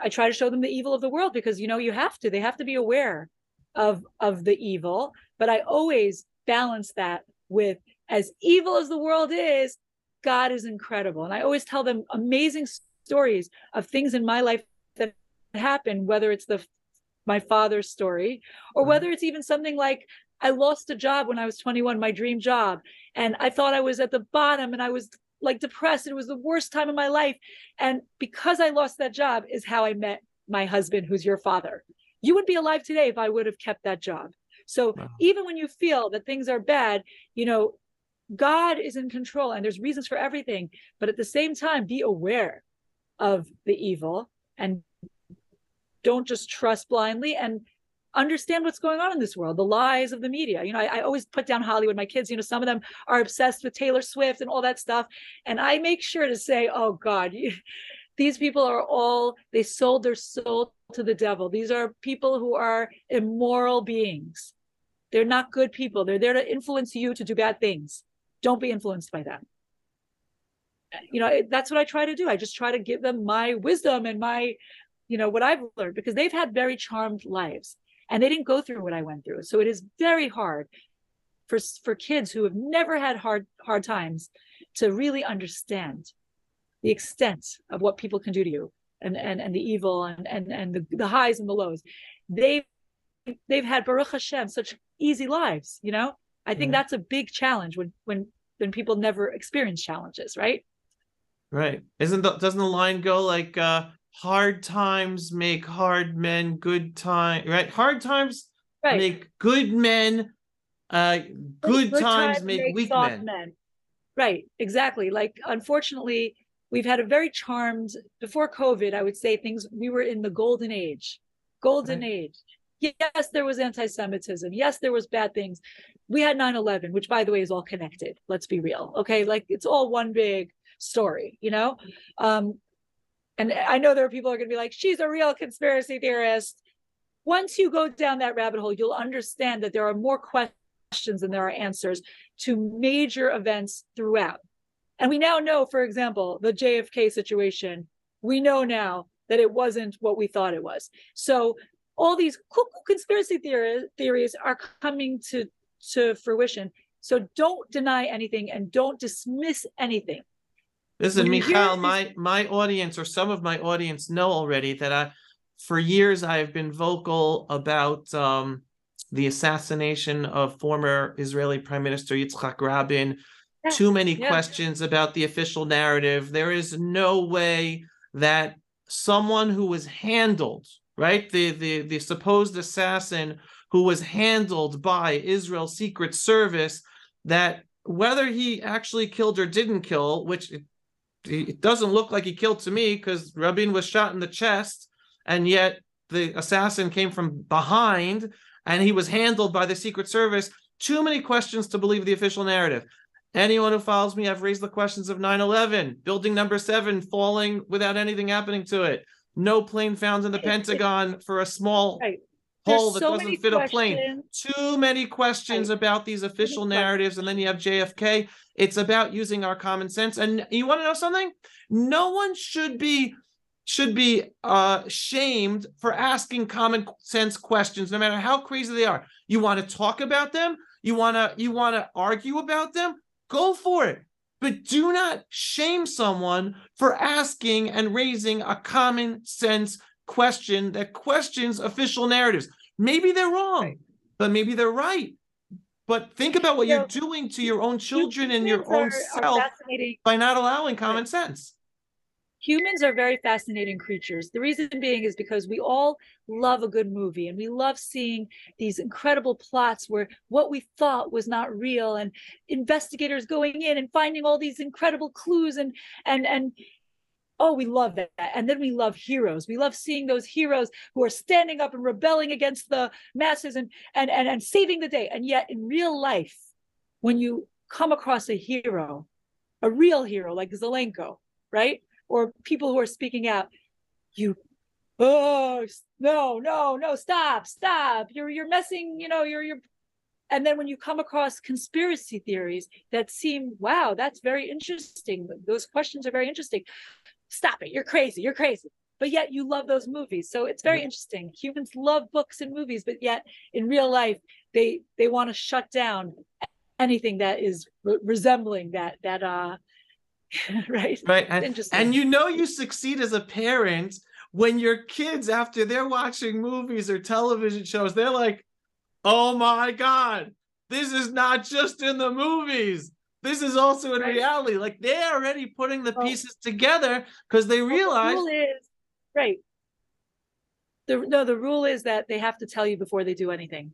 I try to show them the evil of the world because you know you have to. They have to be aware of of the evil, but I always balance that with as evil as the world is, God is incredible. And I always tell them amazing stories of things in my life that happened, whether it's the my father's story or mm-hmm. whether it's even something like I lost a job when I was 21, my dream job, and I thought I was at the bottom and I was like depressed. It was the worst time of my life. And because I lost that job is how I met my husband, who's your father. You would be alive today if I would have kept that job. So wow. even when you feel that things are bad, you know, God is in control and there's reasons for everything. But at the same time, be aware of the evil and don't just trust blindly and understand what's going on in this world, the lies of the media. You know, I, I, always put down Hollywood. My kids, you know, some of them are obsessed with Taylor Swift and all that stuff. And I make sure to say, oh God, you, these people are all they sold their soul to the devil these are people who are immoral beings they're not good people they're there to influence you to do bad things don't be influenced by them you know that's what i try to do i just try to give them my wisdom and my you know what i've learned because they've had very charmed lives and they didn't go through what i went through. So it is very hard for for kids who have never had hard hard times to really understand the extent of what people can do to you and and, and the evil and and and the, the highs and the lows. They've they've had baruch hashem such easy lives you know? I think that's a big challenge when when when people never experience challenges right? Right. Isn't the doesn't the line go like uh hard times make hard men good time right? Hard times right. make good men uh good, good times, times, make, make weak men. men. Right exactly. Like unfortunately we've had a very charmed before covid i would say things we were in the golden age golden right. age. Yes there was anti-semitism. Yes there was bad things. We had 9-11 which by the way is all connected let's be real okay? Like it's all one big story you know? Um and i know there are people who are going to be like she's a real conspiracy theorist once you go down that rabbit hole you'll understand that there are more questions than there are answers to major events throughout and we now know, for example, the JFK situation, we know now that it wasn't what we thought it was. So all these cool conspiracy theories, theories are coming to, to fruition. So don't deny anything and don't dismiss anything. Listen, Michal, my my audience or some of my audience know already that I, for years, I have been vocal about um, the assassination of former Israeli Prime Minister Yitzhak Rabin, too many yeah. questions about the official narrative. There is no way that someone who was handled, right, the the the supposed assassin who was handled by Israel's Secret Service, that whether he actually killed or didn't kill, which it, doesn't look like he killed to me because Rabin was shot in the chest, and yet the assassin came from behind and he was handled by the Secret Service. Too many questions to believe the official narrative. Anyone who follows me, I've raised the questions of 9 11, building number seven falling without anything happening to it, no plane found in the Pentagon for a small right. Hole that so doesn't fit questions. a plane. Too many questions right. about these official narratives. And then you have JFK. It's about using our common sense. And you want to know something? No one should be should be uh, shamed for asking common sense questions, no matter how crazy they are. You want to talk about them? You want to you want to argue about them? Go for it. But do not shame someone for asking and raising a common sense question that questions official narratives. Maybe they're wrong, right. but maybe they're right. But think about what you are doing to your own children and your own self by not allowing common sense humans are very fascinating creatures. The reason being is because we all love a good movie and we love seeing these incredible plots where what we thought was not real and investigators going in and finding all these incredible clues and and and oh we love that. And then we love heroes. We love seeing those heroes who are standing up and rebelling against the masses and and and, and saving the day. And yet in real life when you come across a hero a real hero like zelenko right? Or people who are speaking out you oh no no no stop stop. You're you're messing you know you're you're and then when you come across conspiracy theories that seem wow that's very interesting. Those questions are very interesting stop it. You're crazy. You're crazy. But yet you love those movies. So it's very interesting. Humans love books and movies but yet in real life they they want to shut down anything that is re- resembling that that uh right? Right. And, and you know you succeed as a parent when your kids after they're watching movies or television shows they're like oh my god this is not just in the movies this is also in reality like they're already putting the oh. pieces together because they realize the rule is, right the no the rule is that they have to tell you before they do anything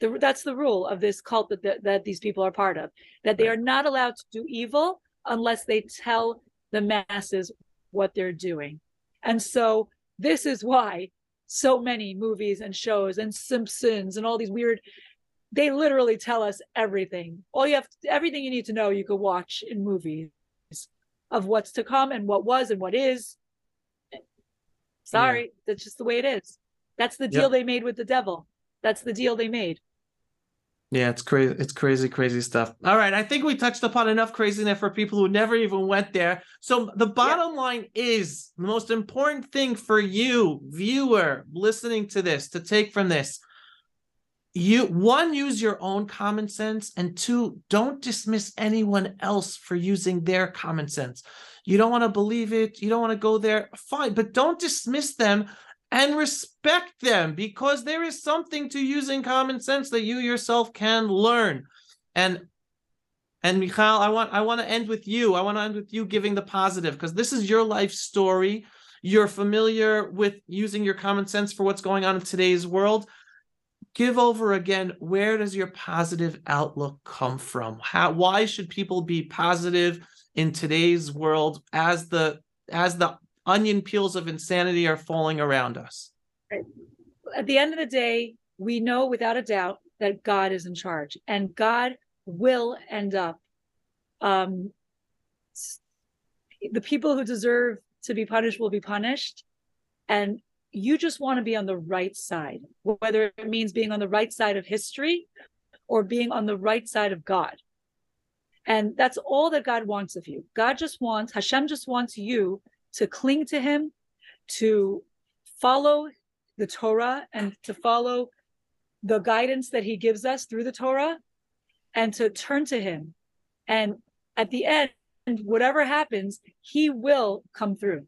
the, that's the rule of this cult that, that, that these people are part of that they right. are not allowed to do evil unless they tell the masses what they're doing. And so this is why so many movies and shows and Simpsons and all these weird they literally tell us everything. All you have everything you need to know you could watch in movies of what's to come and what was and what is Sorry, that's just the way it is. That's the deal Yep. they made with the devil. That's the deal they made. Yeah, it's crazy. It's crazy, crazy stuff. All right. I think we touched upon enough craziness for people who never even went there. So the bottom line is the most important thing for you, viewer, listening to this, to take from this. You one, use your own common sense, and two, don't dismiss anyone else for using their common sense. You don't want to believe it, you don't want to go there, fine, but don't dismiss them and respect them because there is something to using common sense that you yourself can learn. And and Michal, I want I want to end with you. I want to end with you giving the positive because this is your life story. You're familiar with using your common sense for what's going on in today's world. Give over again. Where does your positive outlook come from? How why should people be positive in today's world as the as the onion peels of insanity are falling around us? At the end of the day, we know without a doubt that God is in charge and God will end up um the people who deserve to be punished will be punished and you just want to be on the right side whether it means being on the right side of history or being on the right side of God and that's all that God wants of you God just wants Hashem just wants you to cling to him to follow the Torah and to follow the guidance that he gives us through the Torah and to turn to him. And at the end, whatever happens, he will come through.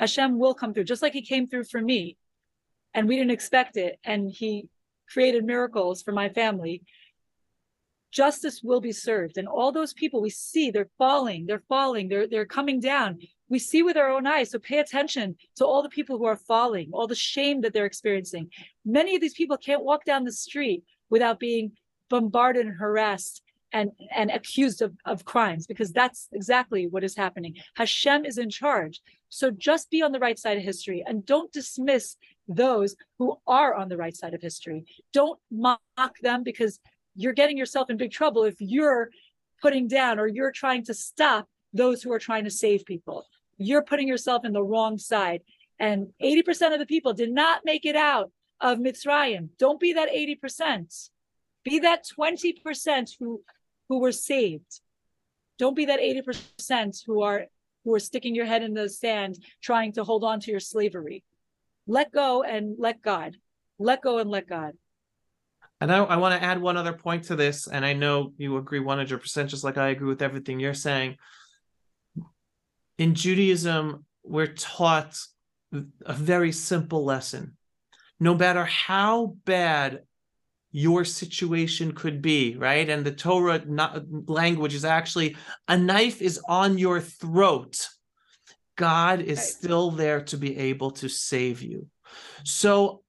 Hashem will come through, just like he came through for me. And we didn't expect it. And he created miracles for my family. Justice will be served. And all those people we see, they're falling, they're falling, they're they're coming down. We see with our own eyes. So pay attention to all the people who are falling, all the shame that they're experiencing. Many of these people can't walk down the street without being bombarded and harassed and, and accused of, of crimes because that's exactly what is happening. Hashem is in charge. So just be on the right side of history and don't dismiss those who are on the right side of history. Don't mock them because you're getting yourself in big trouble if you're putting down or you're trying to stop those who are trying to save people. You're putting yourself in the wrong side. And 80% of the people did not make it out of Mitzrayim. Don't be that 80%. Be that 20% who who were saved. Don't be that 80% who are who are sticking your head in the sand trying to hold on to your slavery. Let go and let God. Let go and let God. And I, I want to add one other point to this, and I know you agree 100%, just like I agree with everything you're saying. In Judaism, we're taught a very simple lesson. No matter how bad your situation could be, right? And the Torah not, language is actually a knife is on your throat. God is still there to be able to save you. So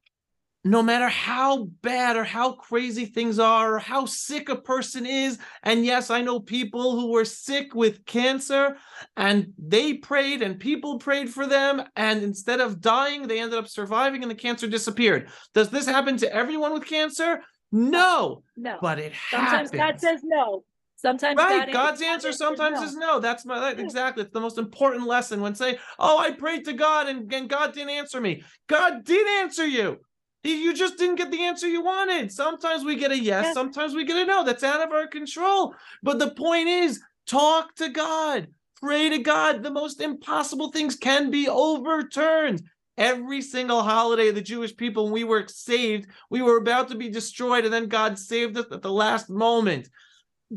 no matter how bad or how crazy things are or how sick a person is. And yes i know people who were sick with cancer and they prayed and people prayed for them. And instead of dying they ended up surviving and the cancer disappeared. Does this happen to everyone with cancer? No No. but it Sometimes happens. God says no. Sometimes right God god's God answer sometimes no. is no. That's my that, exactly. It's the most important lesson when say oh i prayed to god and, and god didn't answer me. God did answer you you just didn't get the answer you wanted sometimes we get a yes Yeah. sometimes we get a no that's out of our control but the point is talk to god pray to god the most impossible things can be overturned every single holiday the jewish people when we were saved we were about to be destroyed and then god saved us at the last moment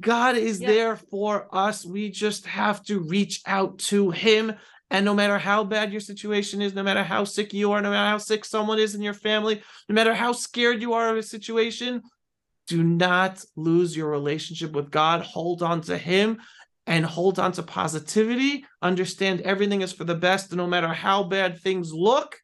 God is Yeah. there for us. We just have to reach out to Him. And no matter how bad your situation is, no matter how sick you are, no matter how sick someone is in your family, no matter how scared you are of a situation, do not lose your relationship with God. Hold on to Him and hold on to positivity. Understand everything is for the best, no matter how bad things look.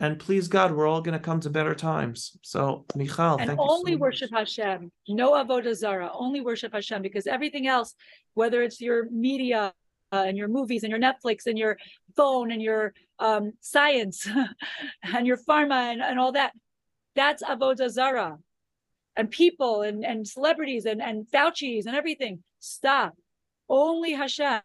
And please God, we're all going to come to better times. So, Michal, and thank you only so much. worship Hashem. No avodah zara. Only worship Hashem because everything else, whether it's your media uh, and your movies and your Netflix and your phone and your um, science and your pharma and, and all that, that's avodah zara. And people and, and celebrities and, and Fauci's and everything. Stop. Only Hashem.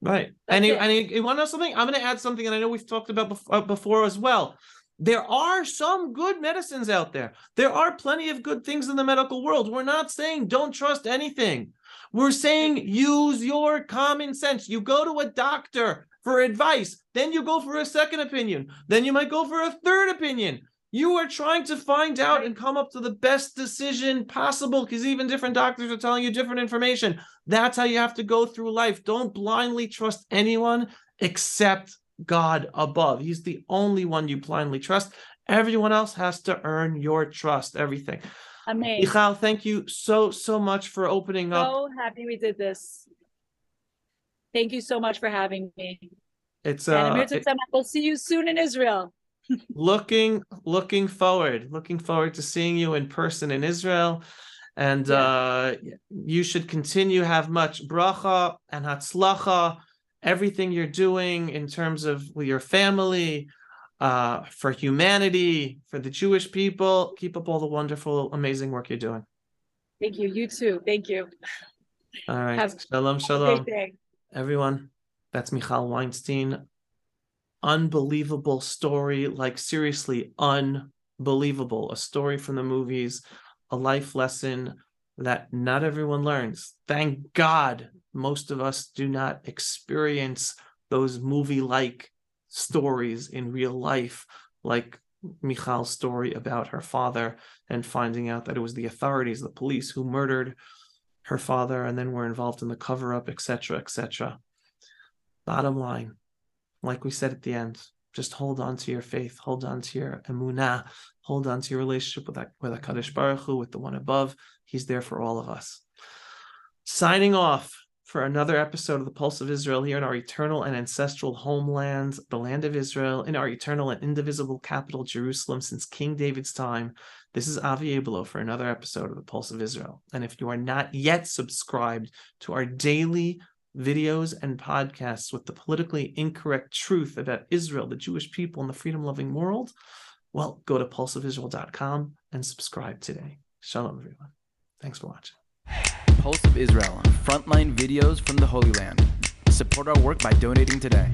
Right. That's and you, and you, you want to know something? I'm going to add something, and I know we've talked about before, uh, before as well. There are some good medicines out there. There are plenty of good things in the medical world. We're not saying don't trust anything. We're saying use your common sense. You go to a doctor for advice, then you go for a second opinion, then you might go for a third opinion. You are trying to find out and come up to the best decision possible because even different doctors are telling you different information. That's how you have to go through life. Don't blindly trust anyone except God above. He's the only one you blindly trust. Everyone else has to earn your trust, everything. Amazing. Michal, thank you so, so much for opening up. So happy we did this. Thank you so much for having me. It's uh, it- we'll see you soon in Israel. looking looking forward looking forward to seeing you in person in israel and Yeah. uh you should continue have much bracha and hatzlacha everything you're doing in terms of your family uh for humanity for the jewish people. Keep up all the wonderful amazing work you're doing. Thank you. You too. Thank you. all right. Have shalom shalom. everyone that's michal weinstein. Unbelievable story like seriously unbelievable. A story from the movies a life lesson that not everyone learns. Thank god most of us do not experience those movie like stories in real life like Michal's story about her father and finding out that it was the authorities the police who murdered her father and then were involved in the cover up etc etc bottom line like we said at the end, just hold on to your faith, hold on to your emunah, hold on to your relationship with that with Hakadosh Baruch Hu, with the one above. He's there for all of us. Signing off for another episode of the Pulse of Israel here in our eternal and ancestral homeland, the land of Israel, in our eternal and indivisible capital, Jerusalem, since King David's time. This is Avi Abelow for another episode of the Pulse of Israel. And if you are not yet subscribed to our daily videos and podcasts with the politically incorrect truth about Israel, the Jewish people, and the freedom loving world, well, go to pulseofisrael.com and subscribe today. Shalom, everyone. Thanks for watching. Pulse of Israel, frontline videos from the Holy Land. Support our work by donating today.